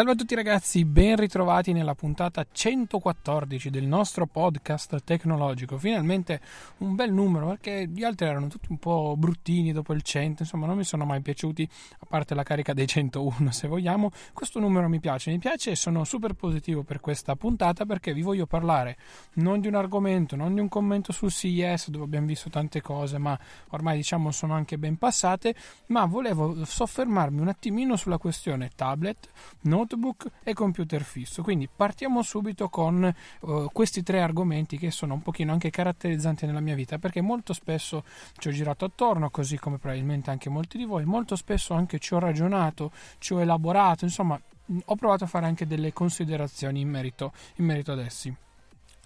Salve a tutti ragazzi, ben ritrovati nella puntata 114 del nostro podcast tecnologico. Finalmente un bel numero perché gli altri erano tutti un po' bruttini dopo il 100, insomma non mi sono mai piaciuti, a parte la carica dei 101 se vogliamo. Questo numero mi piace, mi piace e sono super positivo per questa puntata perché vi voglio parlare non di un argomento, non di un commento sul CES dove abbiamo visto tante cose, ma ormai diciamo sono anche ben passate, ma volevo soffermarmi un attimino sulla questione tablet notebook e computer fisso. Quindi partiamo subito con uh, questi tre argomenti che sono un pochino anche caratterizzanti nella mia vita perché molto spesso ci ho girato attorno, così come probabilmente anche molti di voi, molto spesso anche ci ho ragionato, ci ho elaborato, insomma ho provato a fare anche delle considerazioni in merito, in merito ad essi.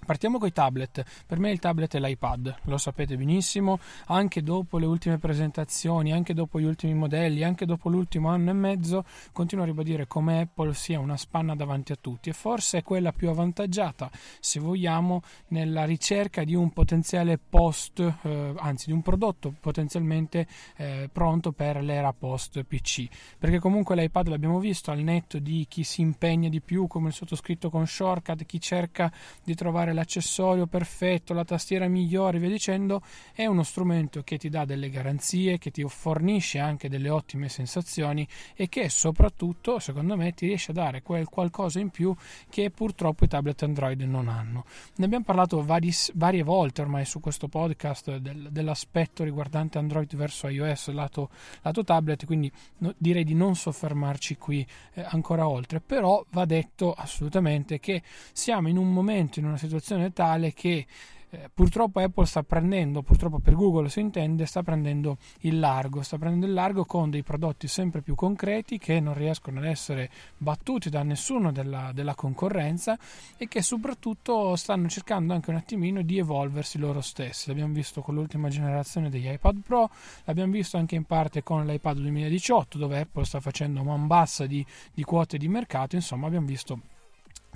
Partiamo con i tablet. Per me il tablet è l'iPad, lo sapete benissimo, anche dopo le ultime presentazioni, anche dopo gli ultimi modelli, anche dopo l'ultimo anno e mezzo, continuo a ribadire come Apple sia una spanna davanti a tutti e forse è quella più avvantaggiata, se vogliamo, nella ricerca di un potenziale post, eh, anzi di un prodotto potenzialmente eh, pronto per l'era post PC. Perché comunque l'iPad l'abbiamo visto al netto di chi si impegna di più, come il sottoscritto con Shortcut, chi cerca di trovare l'accessorio perfetto, la tastiera migliore, via dicendo, è uno strumento che ti dà delle garanzie, che ti fornisce anche delle ottime sensazioni e che soprattutto, secondo me, ti riesce a dare quel qualcosa in più che purtroppo i tablet Android non hanno. Ne abbiamo parlato vari, varie volte ormai su questo podcast del, dell'aspetto riguardante Android verso iOS lato, lato tablet, quindi no, direi di non soffermarci qui eh, ancora oltre, però va detto assolutamente che siamo in un momento, in una situazione tale che eh, purtroppo Apple sta prendendo, purtroppo per Google si intende, sta prendendo il largo, sta prendendo il largo con dei prodotti sempre più concreti che non riescono ad essere battuti da nessuno della, della concorrenza e che soprattutto stanno cercando anche un attimino di evolversi loro stessi. L'abbiamo visto con l'ultima generazione degli iPad Pro, l'abbiamo visto anche in parte con l'iPad 2018 dove Apple sta facendo man bassa di, di quote di mercato, insomma abbiamo visto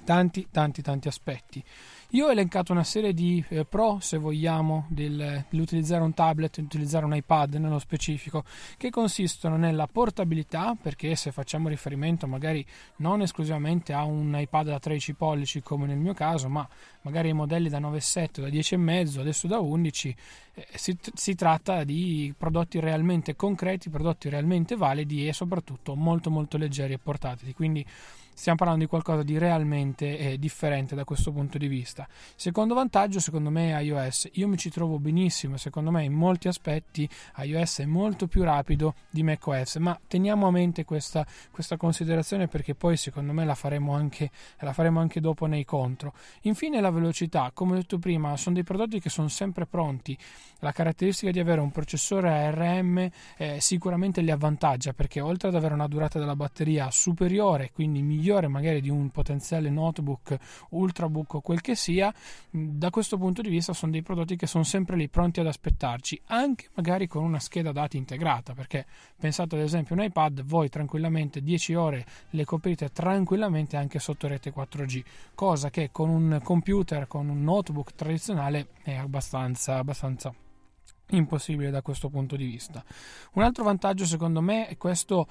tanti tanti tanti aspetti. Io ho elencato una serie di eh, pro, se vogliamo, del, dell'utilizzare un tablet, utilizzare un iPad nello specifico, che consistono nella portabilità, perché se facciamo riferimento magari non esclusivamente a un iPad da 13 pollici come nel mio caso, ma magari ai modelli da 9,7, da 10,5, adesso da 11, eh, si, si tratta di prodotti realmente concreti, prodotti realmente validi e soprattutto molto molto leggeri e portatili. Quindi stiamo parlando di qualcosa di realmente eh, differente da questo punto di vista. Secondo vantaggio, secondo me, iOS. Io mi ci trovo benissimo, secondo me in molti aspetti iOS è molto più rapido di macOS, ma teniamo a mente questa, questa considerazione perché poi secondo me la faremo, anche, la faremo anche dopo nei contro. Infine la velocità, come ho detto prima, sono dei prodotti che sono sempre pronti. La caratteristica di avere un processore ARM eh, sicuramente li avvantaggia perché oltre ad avere una durata della batteria superiore, quindi migliore, migliore magari di un potenziale notebook, ultrabook o quel che sia, da questo punto di vista sono dei prodotti che sono sempre lì pronti ad aspettarci, anche magari con una scheda dati integrata, perché pensate ad esempio un iPad, voi tranquillamente 10 ore le coprite tranquillamente anche sotto rete 4G, cosa che con un computer, con un notebook tradizionale è abbastanza, abbastanza impossibile da questo punto di vista. Un altro vantaggio secondo me è questo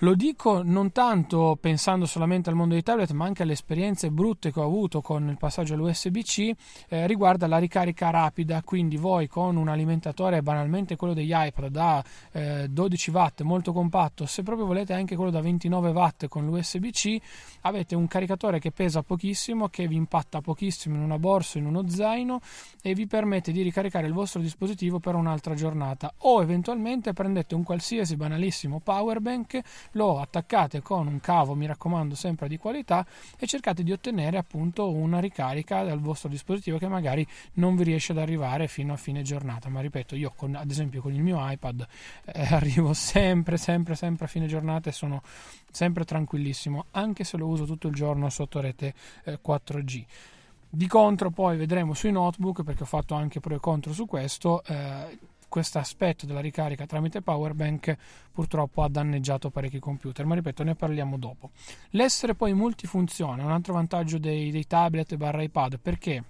lo dico non tanto pensando solamente al mondo dei tablet, ma anche alle esperienze brutte che ho avuto con il passaggio all'USB-C eh, riguarda la ricarica rapida. Quindi voi con un alimentatore banalmente quello degli iPad da eh, 12 watt molto compatto, se proprio volete anche quello da 29 watt con l'USB-C, avete un caricatore che pesa pochissimo, che vi impatta pochissimo in una borsa, in uno zaino e vi permette di ricaricare il vostro dispositivo per un'altra giornata. O eventualmente prendete un qualsiasi banalissimo power bank lo attaccate con un cavo, mi raccomando, sempre di qualità e cercate di ottenere appunto una ricarica dal vostro dispositivo che magari non vi riesce ad arrivare fino a fine giornata. Ma ripeto, io con, ad esempio con il mio iPad eh, arrivo sempre, sempre, sempre a fine giornata e sono sempre tranquillissimo, anche se lo uso tutto il giorno sotto rete eh, 4G. Di contro poi vedremo sui notebook, perché ho fatto anche pro e contro su questo, eh, questo aspetto della ricarica tramite powerbank purtroppo ha danneggiato parecchi computer, ma ripeto ne parliamo dopo. L'essere poi multifunzione è un altro vantaggio dei, dei tablet barra iPad perché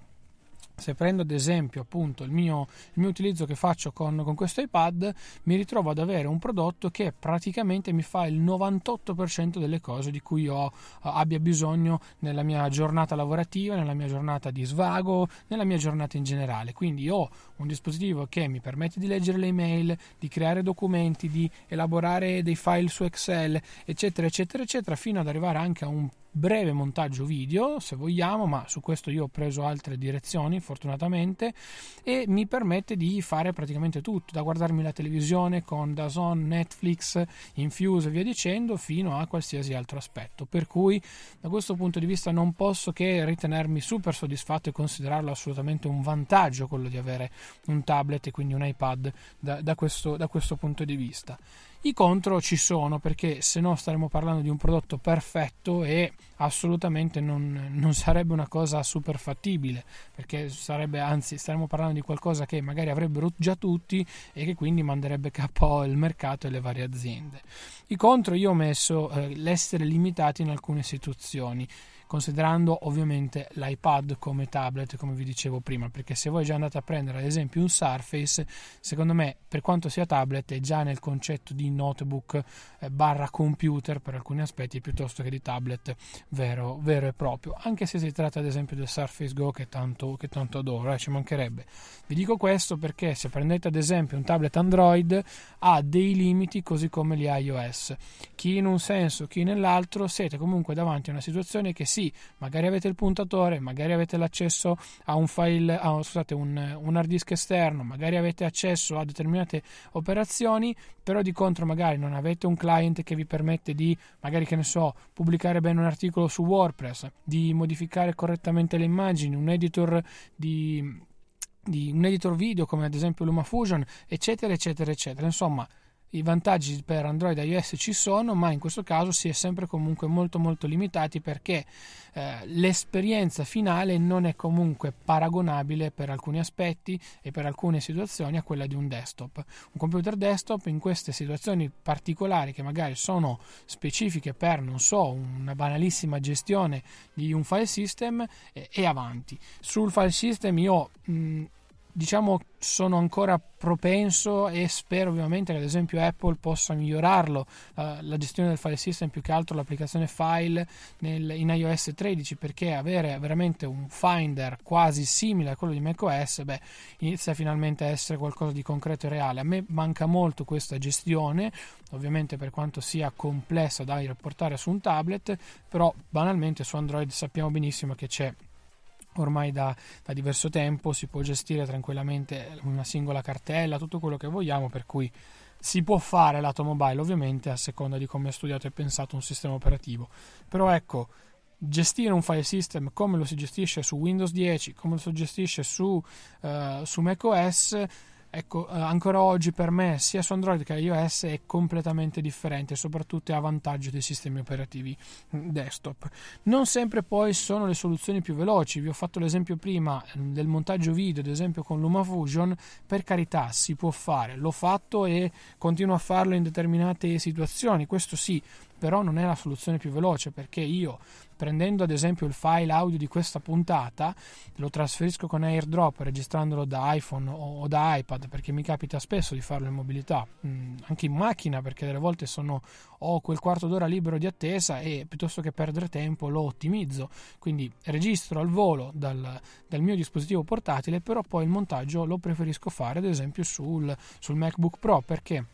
se prendo ad esempio appunto il mio, il mio utilizzo che faccio con, con, questo iPad, mi ritrovo ad avere un prodotto che praticamente mi fa il 98% delle cose di cui io abbia bisogno nella mia giornata lavorativa, nella mia giornata di svago, nella mia giornata in generale. Quindi ho un dispositivo che mi permette di leggere le email, di creare documenti, di elaborare dei file su Excel, eccetera, eccetera, eccetera, fino ad arrivare anche a un breve montaggio video se vogliamo ma su questo io ho preso altre direzioni fortunatamente e mi permette di fare praticamente tutto da guardarmi la televisione con Dazon, Netflix, Infuse e via dicendo fino a qualsiasi altro aspetto. Per cui da questo punto di vista non posso che ritenermi super soddisfatto e considerarlo assolutamente un vantaggio quello di avere un tablet e quindi un iPad da, da, questo, da questo punto di vista i contro ci sono perché se no staremo parlando di un prodotto perfetto e assolutamente non, non, sarebbe una cosa super fattibile perché sarebbe anzi staremo parlando di qualcosa che magari avrebbero già tutti e che quindi manderebbe capo il mercato e le varie aziende. I contro io ho messo eh, l'essere limitati in alcune situazioni considerando ovviamente l'iPad come tablet, come vi dicevo prima, perché se voi già andate a prendere ad esempio un Surface, secondo me per quanto sia tablet è già nel concetto di notebook eh, barra computer per alcuni aspetti piuttosto che di tablet vero, vero, e proprio, anche se si tratta ad esempio del Surface Go che tanto, che tanto adoro, eh, ci mancherebbe. Vi dico questo perché se prendete ad esempio un tablet Android ha dei limiti così come gli iOS, chi in un senso, chi nell'altro, siete comunque davanti a una situazione che sì, magari avete il puntatore, magari avete l'accesso a un file, a, scusate, un, un hard disk esterno, magari avete accesso a determinate operazioni, però di contro magari non avete un client che vi permette di, magari che ne so, pubblicare bene un articolo su WordPress, di modificare correttamente le immagini, un editor di, di un editor video come ad esempio LumaFusion, eccetera, eccetera, eccetera. Insomma, i vantaggi per Android e iOS ci sono, ma in questo caso si è sempre comunque molto molto limitati perché eh, l'esperienza finale non è comunque paragonabile per alcuni aspetti e per alcune situazioni a quella di un desktop. Un computer desktop in queste situazioni particolari che magari sono specifiche per, non so, una banalissima gestione di un file system è, è avanti. Sul file system io mh, diciamo sono ancora propenso e spero ovviamente che ad esempio Apple possa migliorarlo. Uh, la gestione del file system più che altro l'applicazione file nel, in iOS 13 perché avere veramente un finder quasi simile a quello di macOS beh, inizia finalmente a essere qualcosa di concreto e reale. A me manca molto questa gestione ovviamente per quanto sia complessa da riportare su un tablet però banalmente su Android sappiamo benissimo che c'è ormai da, da, diverso tempo, si può gestire tranquillamente una singola cartella, tutto quello che vogliamo, per cui si può fare lato mobile ovviamente a seconda di come è studiato e pensato un sistema operativo. Però ecco, gestire un file system come lo si gestisce su Windows 10, come lo si gestisce su, uh, su macOS ecco, eh, ancora oggi per me sia su Android che iOS è completamente differente, soprattutto a vantaggio dei sistemi operativi desktop. Non sempre poi sono le soluzioni più veloci, vi ho fatto l'esempio prima mm, del montaggio video, ad esempio con LumaFusion, per carità si può fare, l'ho fatto e continuo a farlo in determinate situazioni, questo sì, però non è la soluzione più veloce perché io prendendo ad esempio il file audio di questa puntata lo trasferisco con AirDrop registrandolo da iPhone o da iPad perché mi capita spesso di farlo in mobilità mm, anche in macchina perché delle volte sono, ho quel quarto d'ora libero di attesa e piuttosto che perdere tempo lo ottimizzo. Quindi registro al volo dal, dal mio dispositivo portatile però poi il montaggio lo preferisco fare ad esempio sul, sul MacBook Pro perché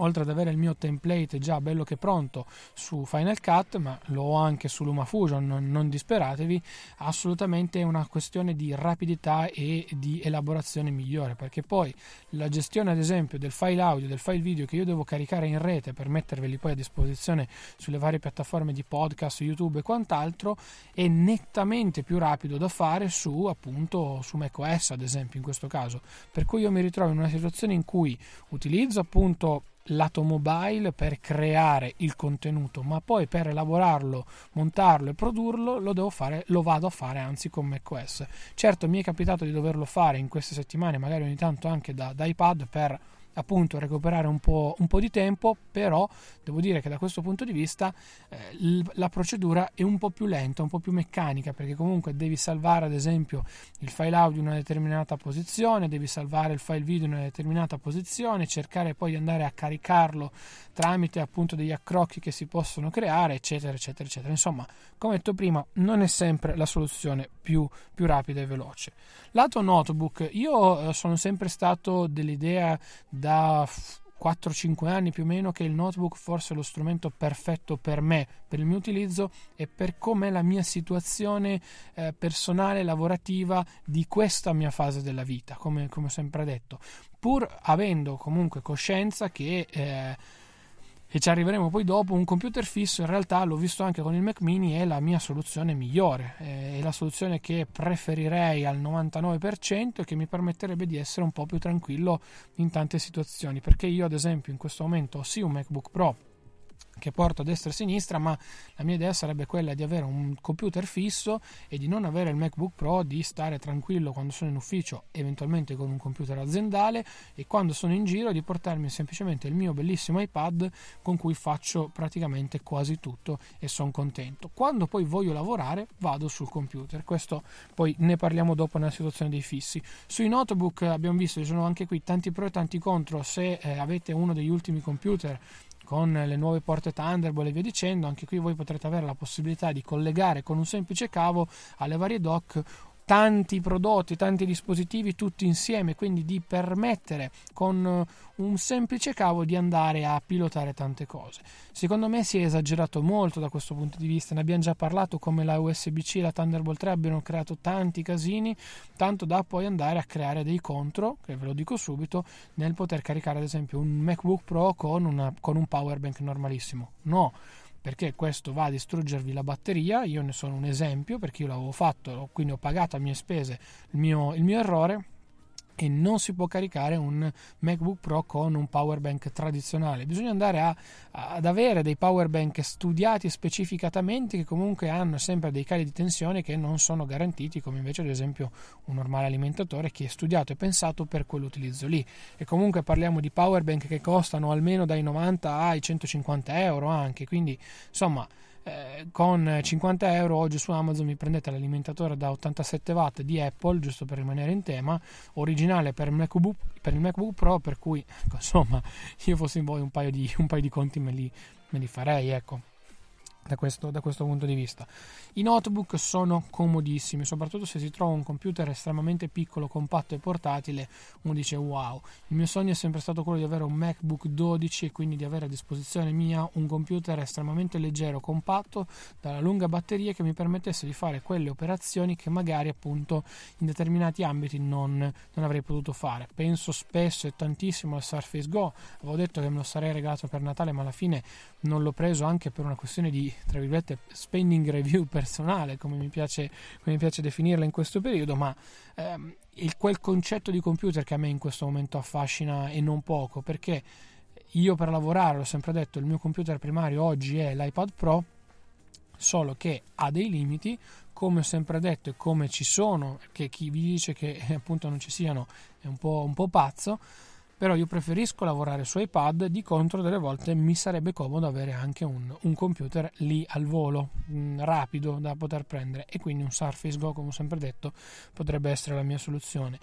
oltre ad avere il mio template già bello che pronto su Final Cut, ma lo ho anche su LumaFusion, non, non disperatevi, assolutamente è una questione di rapidità e di elaborazione migliore, perché poi la gestione ad esempio del file audio, del file video che io devo caricare in rete per metterveli poi a disposizione sulle varie piattaforme di podcast, YouTube e quant'altro, è nettamente più rapido da fare su appunto su macOS ad esempio in questo caso, per cui io mi ritrovo in una situazione in cui utilizzo appunto lato mobile per creare il contenuto, ma poi per elaborarlo, montarlo e produrlo lo devo fare, lo vado a fare anzi con macOS. Certo mi è capitato di doverlo fare in queste settimane, magari ogni tanto anche da, da iPad per appunto recuperare un po', un po', di tempo, però devo dire che da questo punto di vista eh, la procedura è un po' più lenta, un po' più meccanica, perché comunque devi salvare ad esempio il file audio in una determinata posizione, devi salvare il file video in una determinata posizione, cercare poi di andare a caricarlo tramite appunto degli accrocchi che si possono creare, eccetera, eccetera, eccetera. Insomma, come detto prima, non è sempre la soluzione più, più rapida e veloce. Lato notebook, io eh, sono sempre stato dell'idea da 4-5 anni più o meno che il notebook forse è lo strumento perfetto per me, per il mio utilizzo e per com'è la mia situazione eh, personale, lavorativa di questa mia fase della vita, come, come ho sempre detto, pur avendo comunque coscienza che eh, e ci arriveremo poi dopo, un computer fisso in realtà l'ho visto anche con il Mac mini è la mia soluzione migliore, è la soluzione che preferirei al 99% e che mi permetterebbe di essere un po' più tranquillo in tante situazioni, perché io ad esempio in questo momento ho sì un MacBook Pro che porto a destra e a sinistra, ma la mia idea sarebbe quella di avere un computer fisso e di non avere il MacBook Pro, di stare tranquillo quando sono in ufficio, eventualmente con un computer aziendale e quando sono in giro di portarmi semplicemente il mio bellissimo iPad con cui faccio praticamente quasi tutto e sono contento. Quando poi voglio lavorare vado sul computer, questo poi ne parliamo dopo nella situazione dei fissi. Sui notebook abbiamo visto ci sono anche qui tanti pro e tanti contro, se eh, avete uno degli ultimi computer con le nuove porte Thunderbolt e via dicendo, anche qui voi potrete avere la possibilità di collegare con un semplice cavo alle varie dock tanti prodotti, tanti dispositivi tutti insieme, quindi di permettere con eh, un semplice cavo di andare a pilotare tante cose. Secondo me si è esagerato molto da questo punto di vista, ne abbiamo già parlato come la USB-C e la Thunderbolt 3 abbiano creato tanti casini, tanto da poi andare a creare dei contro, che ve lo dico subito, nel poter caricare ad esempio un MacBook Pro con, una, con un power bank normalissimo. No, perché questo va a distruggervi la batteria. Io ne sono un esempio perché io l'avevo fatto, quindi ho pagato a mie spese il mio, il mio errore e non si può caricare un MacBook Pro con un power bank tradizionale. Bisogna andare a, ad avere dei power bank studiati specificatamente che comunque hanno sempre dei cali di tensione che non sono garantiti come invece ad esempio un normale alimentatore che è studiato e pensato per quell'utilizzo lì. E comunque parliamo di power bank che costano almeno dai 90 ai 150 euro anche, quindi insomma eh, con 50 euro oggi su Amazon mi prendete l'alimentatore da 87 watt di Apple, giusto per rimanere in tema, originale per il MacBook, per il MacBook Pro, per cui insomma io fossi in voi un paio di, un paio di conti me li, me li farei, ecco. Da questo, da questo, punto di vista. I notebook sono comodissimi, soprattutto se si trova un computer estremamente piccolo, compatto e portatile, uno dice wow. Il mio sogno è sempre stato quello di avere un MacBook 12 e quindi di avere a disposizione mia un computer estremamente leggero, compatto, dalla lunga batteria che mi permettesse di fare quelle operazioni che magari appunto in determinati ambiti non, non avrei potuto fare. Penso spesso e tantissimo al Surface Go, avevo detto che me lo sarei regalato per Natale ma alla fine non l'ho preso anche per una questione di tra virgolette spending review personale come mi piace, come mi piace definirla in questo periodo ma ehm, il, quel concetto di computer che a me in questo momento affascina e non poco perché io per lavorare l'ho sempre detto il mio computer primario oggi è l'iPad Pro solo che ha dei limiti come ho sempre detto e come ci sono che chi vi dice che appunto non ci siano è un po', un po pazzo però io preferisco lavorare su iPad, di contro delle volte mi sarebbe comodo avere anche un, un computer lì al volo, mh, mm, rapido da poter prendere e quindi un Surface Go, come ho sempre detto, potrebbe essere la mia soluzione.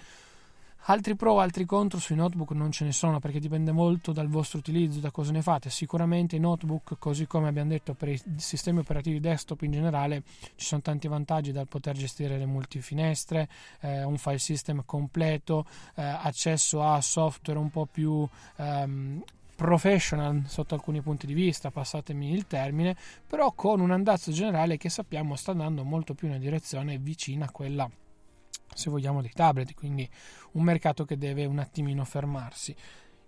Altri pro, altri contro sui notebook non ce ne sono perché dipende molto dal vostro utilizzo, da cosa ne fate. Sicuramente i notebook, così come abbiamo detto per i sistemi operativi desktop in generale, ci sono tanti vantaggi dal poter gestire le multifinestre, eh, un file system completo, eh, accesso a software un po' più ehm, professional sotto alcuni punti di vista, passatemi il termine, però con un andazzo generale che sappiamo sta andando molto più in una direzione vicina a quella se vogliamo, dei tablet, quindi un mercato che deve un attimino fermarsi.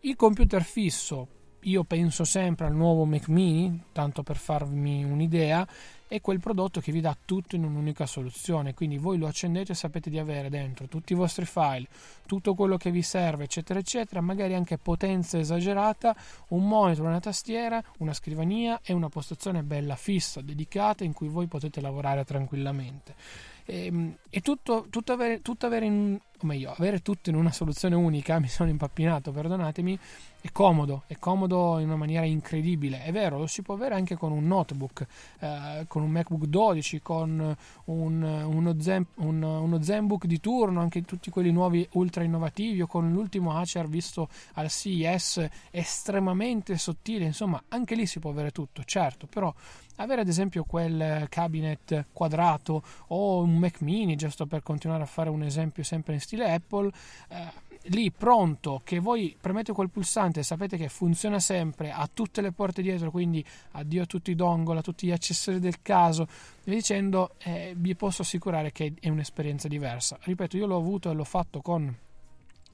Il computer fisso, io penso sempre al nuovo Mac mini, tanto per farvi un'idea, è quel prodotto che vi dà tutto in un'unica soluzione, quindi voi lo accendete e sapete di avere dentro tutti i vostri file, tutto quello che vi serve, eccetera, eccetera, magari anche potenza esagerata, un monitor, una tastiera, una scrivania e una postazione bella fissa, dedicata, in cui voi potete lavorare tranquillamente. E, ehm, tutto, tutto, avere, tutto avere in, o meglio, avere tutto in una soluzione unica, mi sono impappinato, perdonatemi, è comodo, è comodo in una maniera incredibile. È vero, lo si può avere anche con un notebook, eh, con un MacBook 12, con un, uno, Zen, un, uno ZenBook di turno, anche tutti quelli nuovi ultra innovativi, o con l'ultimo Acer visto al CES estremamente sottile, insomma, anche lì si può avere tutto, certo, però avere ad esempio quel cabinet quadrato o un Mac mini, giusto per continuare a fare un esempio sempre in stile Apple, eh, lì pronto che voi premete quel pulsante sapete che funziona sempre, ha tutte le porte dietro, quindi addio a tutti i dongle, a tutti gli accessori del caso, vi dicendo, eh, vi posso assicurare che è un'esperienza diversa. Ripeto, io l'ho avuto e l'ho fatto con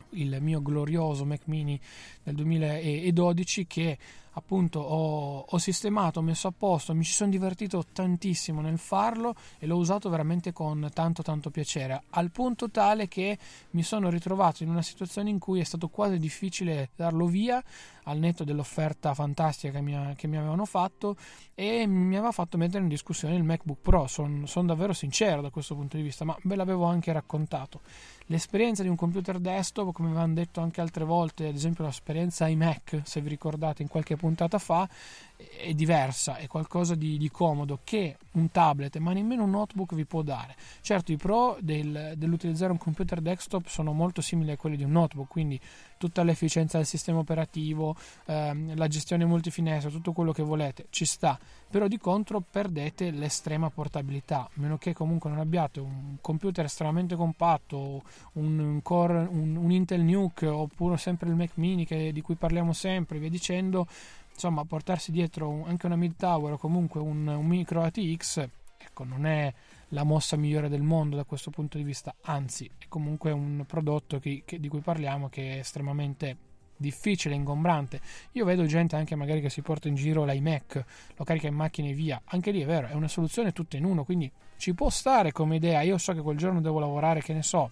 il mio glorioso Mac mini del 2012 che appunto ho, ho, sistemato, ho messo a posto, mi ci sono divertito tantissimo nel farlo e l'ho usato veramente con tanto tanto piacere, al punto tale che mi sono ritrovato in una situazione in cui è stato quasi difficile darlo via al netto dell'offerta fantastica che mi, che mi avevano fatto e mi aveva fatto mettere in discussione il MacBook Pro, sono son davvero sincero da questo punto di vista, ma ve l'avevo anche raccontato. L'esperienza di un computer desktop, come avevano detto anche altre volte, ad esempio l'esperienza iMac, se vi ricordate in qualche puntata fa, è diversa, è qualcosa di, di, comodo che un tablet, ma nemmeno un notebook vi può dare. Certo, i pro del, dell'utilizzare un computer desktop sono molto simili a quelli di un notebook, quindi tutta l'efficienza del sistema operativo, ehm, la gestione multifinestra, tutto quello che volete, ci sta, però di contro perdete l'estrema portabilità, meno che comunque non abbiate un computer estremamente compatto, un, core, un, un Intel Nuke oppure sempre il Mac mini che, di cui parliamo sempre, via dicendo insomma portarsi dietro anche una mid tower o comunque un, un micro ATX ecco non è la mossa migliore del mondo da questo punto di vista anzi è comunque un prodotto che, che, di cui parliamo che è estremamente difficile, ingombrante. Io vedo gente anche magari che si porta in giro l'iMac, lo carica in macchina e via. Anche lì è vero, è una soluzione tutta in uno, quindi ci può stare come idea. Io so che quel giorno devo lavorare, che ne so,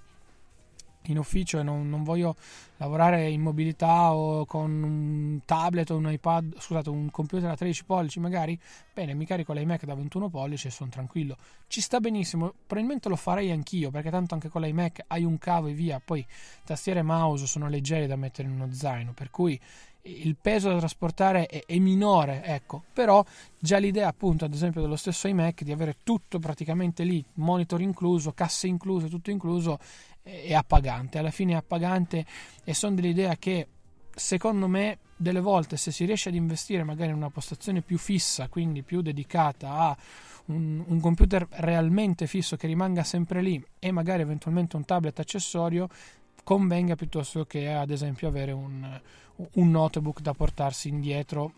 in ufficio e non, non, voglio lavorare in mobilità o con un tablet o un iPad, scusate, un computer da 13 pollici magari, bene, mi carico l'iMac da 21 pollici e sono tranquillo. Ci sta benissimo, probabilmente lo farei anch'io, perché tanto anche con l'iMac hai un cavo e via, poi tastiere e mouse sono leggeri da mettere in uno zaino, per cui il peso da trasportare è, è, minore, ecco, però già l'idea appunto ad esempio dello stesso iMac di avere tutto praticamente lì, monitor incluso, casse incluse, tutto incluso, è appagante, alla fine è appagante e sono dell'idea che secondo me delle volte se si riesce ad investire magari in una postazione più fissa, quindi più dedicata a un, un, computer realmente fisso che rimanga sempre lì e magari eventualmente un tablet accessorio, convenga piuttosto che ad esempio avere un, un notebook da portarsi indietro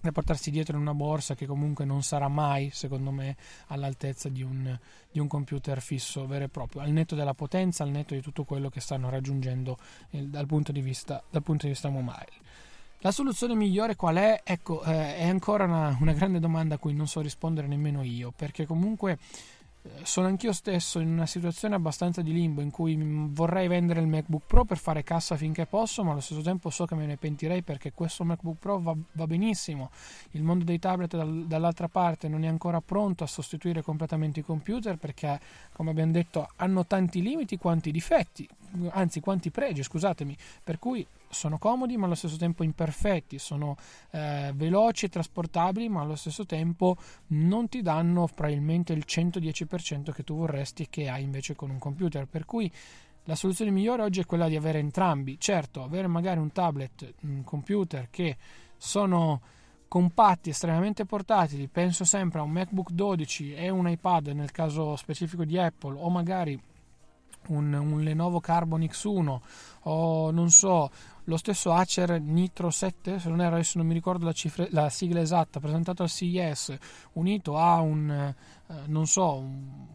da portarsi dietro in una borsa che comunque non sarà mai, secondo me, all'altezza di un, di un, computer fisso vero e proprio, al netto della potenza, al netto di tutto quello che stanno raggiungendo eh, dal, punto di vista, dal punto di vista mobile. La soluzione migliore qual è? Ecco, eh, è ancora una, una grande domanda a cui non so rispondere nemmeno io, perché comunque sono anch'io stesso in una situazione abbastanza di limbo in cui vorrei vendere il MacBook Pro per fare cassa finché posso, ma allo stesso tempo so che me ne pentirei perché questo MacBook Pro va, va benissimo. Il mondo dei tablet dal, dall'altra parte non è ancora pronto a sostituire completamente i computer perché, come abbiamo detto, hanno tanti limiti quanti difetti, anzi quanti pregi, scusatemi, per cui sono comodi ma allo stesso tempo imperfetti, sono eh, veloci e trasportabili ma allo stesso tempo non ti danno probabilmente il 110% che tu vorresti che hai invece con un computer, per cui la soluzione migliore oggi è quella di avere entrambi, certo avere magari un tablet, un computer che sono compatti, estremamente portatili, penso sempre a un MacBook 12 e un iPad nel caso specifico di Apple o magari un, un Lenovo Carbon X1 o non so lo stesso Acer Nitro 7 se non era adesso non mi ricordo la, cifra, la sigla esatta presentato al CES unito a un eh, non so un,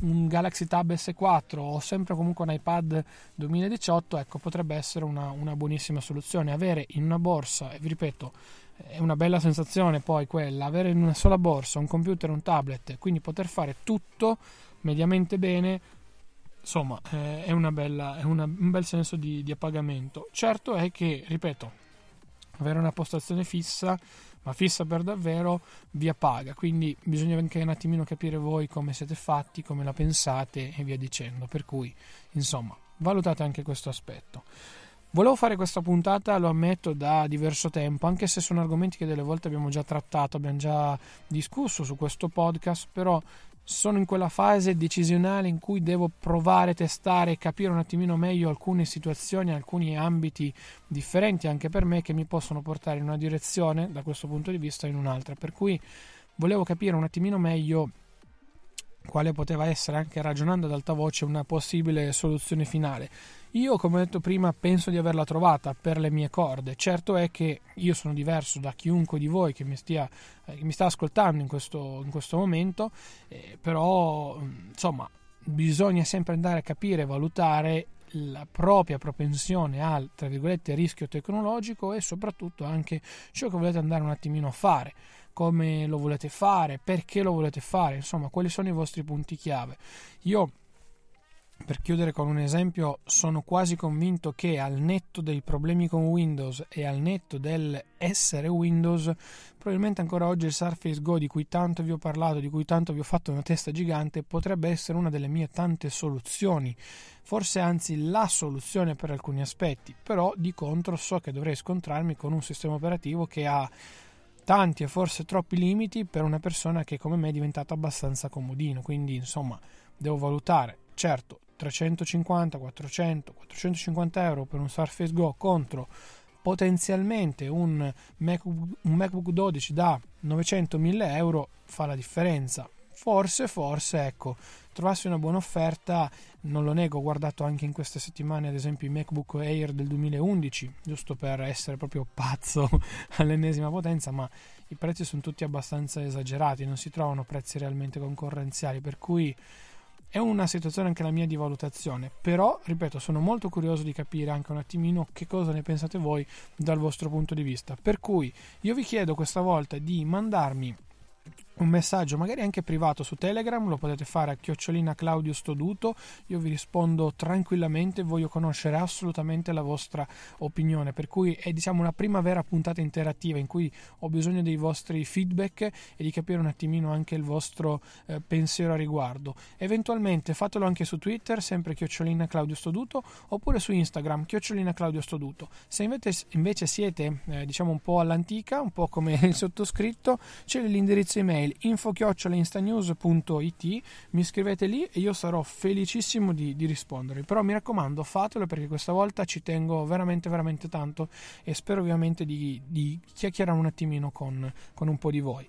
un Galaxy Tab S4 o sempre comunque un iPad 2018 ecco potrebbe essere una, una buonissima soluzione. Avere in una borsa e vi ripeto è una bella sensazione poi quella avere in una sola borsa un computer un tablet quindi poter fare tutto mediamente bene insomma eh, è, bella, è una, un bel senso di, di appagamento. Certo è che, ripeto, avere una postazione fissa, ma fissa per davvero, vi appaga, quindi bisogna anche un attimino capire voi come siete fatti, come la pensate e via dicendo. Per cui, insomma, valutate anche questo aspetto. Volevo fare questa puntata, lo ammetto, da diverso tempo, anche se sono argomenti che delle volte abbiamo già trattato, abbiamo già discusso su questo podcast, però sono in quella fase decisionale in cui devo provare, testare e capire un attimino meglio alcune situazioni, alcuni ambiti differenti anche per me che mi possono portare in una direzione da questo punto di vista o in un'altra. Per cui volevo capire un attimino meglio quale poteva essere anche ragionando ad alta voce una possibile soluzione finale. Io, come ho detto prima, penso di averla trovata per le mie corde. Certo è che io sono diverso da chiunque di voi che mi, stia, eh, che mi sta ascoltando in questo, in questo momento, eh, però insomma bisogna sempre andare a capire e valutare la propria propensione al tra virgolette rischio tecnologico e soprattutto anche ciò che volete andare un attimino a fare come lo volete fare perché lo volete fare insomma quali sono i vostri punti chiave io per chiudere con un esempio, sono quasi convinto che al netto dei problemi con Windows e al netto dell'essere Windows, probabilmente ancora oggi il Surface Go di cui tanto vi ho parlato, di cui tanto vi ho fatto una testa gigante, potrebbe essere una delle mie tante soluzioni. Forse anzi la soluzione per alcuni aspetti, però di contro so che dovrei scontrarmi con un sistema operativo che ha tanti e forse troppi limiti per una persona che come me è diventata abbastanza comodino, quindi insomma devo valutare. Certo, 350, 400, 450 euro per un Surface Go contro potenzialmente un MacBook, un MacBook 12 da 900-1000 euro fa la differenza. Forse, forse, ecco, trovassi una buona offerta, non lo nego, ho guardato anche in queste settimane ad esempio i MacBook Air del 2011, giusto per essere proprio pazzo all'ennesima potenza, ma i prezzi sono tutti abbastanza esagerati, non si trovano prezzi realmente concorrenziali, per cui è una situazione anche la mia di valutazione, però, ripeto, sono molto curioso di capire anche un attimino che cosa ne pensate voi dal vostro punto di vista. Per cui io vi chiedo questa volta di mandarmi un messaggio magari anche privato su Telegram, lo potete fare a chiocciolina Claudio Stoduto, io vi rispondo tranquillamente, voglio conoscere assolutamente la vostra opinione, per cui è diciamo una prima vera puntata interattiva in cui ho bisogno dei vostri feedback e di capire un attimino anche il vostro eh, pensiero a riguardo. Eventualmente fatelo anche su Twitter, sempre chiocciolina Claudio Stoduto, oppure su Instagram, chiocciolina Claudio Stoduto. Se invece, invece siete eh, diciamo un po' all'antica, un po' come il sottoscritto, c'è l'indirizzo email mail info-instanews.it mi scrivete lì e io sarò felicissimo di, di rispondervi. Però mi raccomando fatelo perché questa volta ci tengo veramente veramente tanto e spero ovviamente di, di chiacchierare un attimino con, con un po' di voi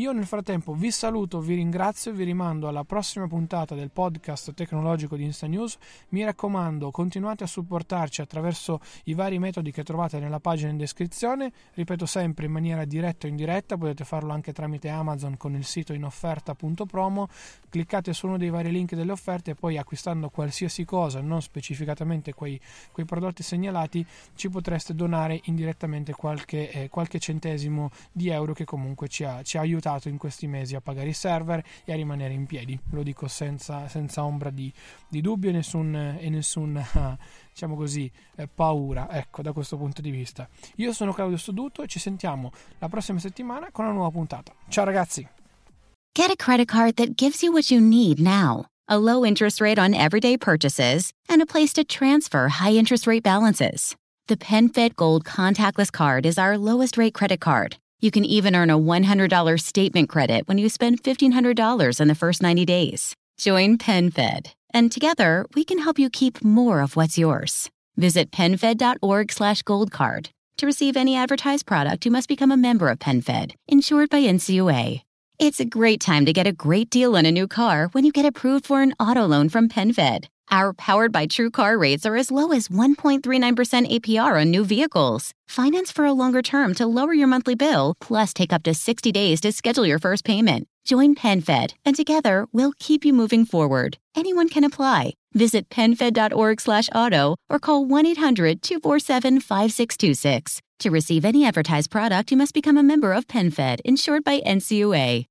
io nel frattempo vi saluto, vi ringrazio vi rimando alla prossima puntata del podcast tecnologico di Insta News. Mi raccomando, continuate a supportarci attraverso i vari metodi che trovate nella pagina in descrizione. Ripeto sempre in maniera diretta o indiretta, potete farlo anche tramite Amazon con il sito in offerta.promo. Cliccate su uno dei vari link delle offerte e poi acquistando qualsiasi cosa, non specificatamente quei, quei prodotti segnalati, ci potreste donare indirettamente qualche, eh, qualche centesimo di euro che comunque ci ha, ci ha aiutato aiutato in questi mesi a pagare i server e a rimanere in piedi. Lo dico senza, senza ombra di, di, dubbio e nessun, e nessun diciamo così, eh, paura, ecco, da questo punto di vista. Io sono Claudio Stoduto e ci sentiamo la prossima settimana con una nuova puntata. Ciao ragazzi! Get a credit card that gives you what you need now. A low interest rate on everyday purchases and a place to transfer high interest rate balances. The PenFed Gold Contactless Card is our lowest rate credit card You can even earn a $100 statement credit when you spend $1,500 in the first 90 days. Join PenFed, and together we can help you keep more of what's yours. Visit PenFed.org slash goldcard. To receive any advertised product, you must become a member of PenFed, insured by NCUA. It's a great time to get a great deal on a new car when you get approved for an auto loan from PenFed. Our powered by True car rates are as low as 1.39% APR on new vehicles. Finance for a longer term to lower your monthly bill, plus take up to 60 days to schedule your first payment. Join PenFed, and together we'll keep you moving forward. Anyone can apply. Visit PenFed.org/auto or call 1-800-247-5626. To receive any advertised product, you must become a member of PenFed, insured by NCUA.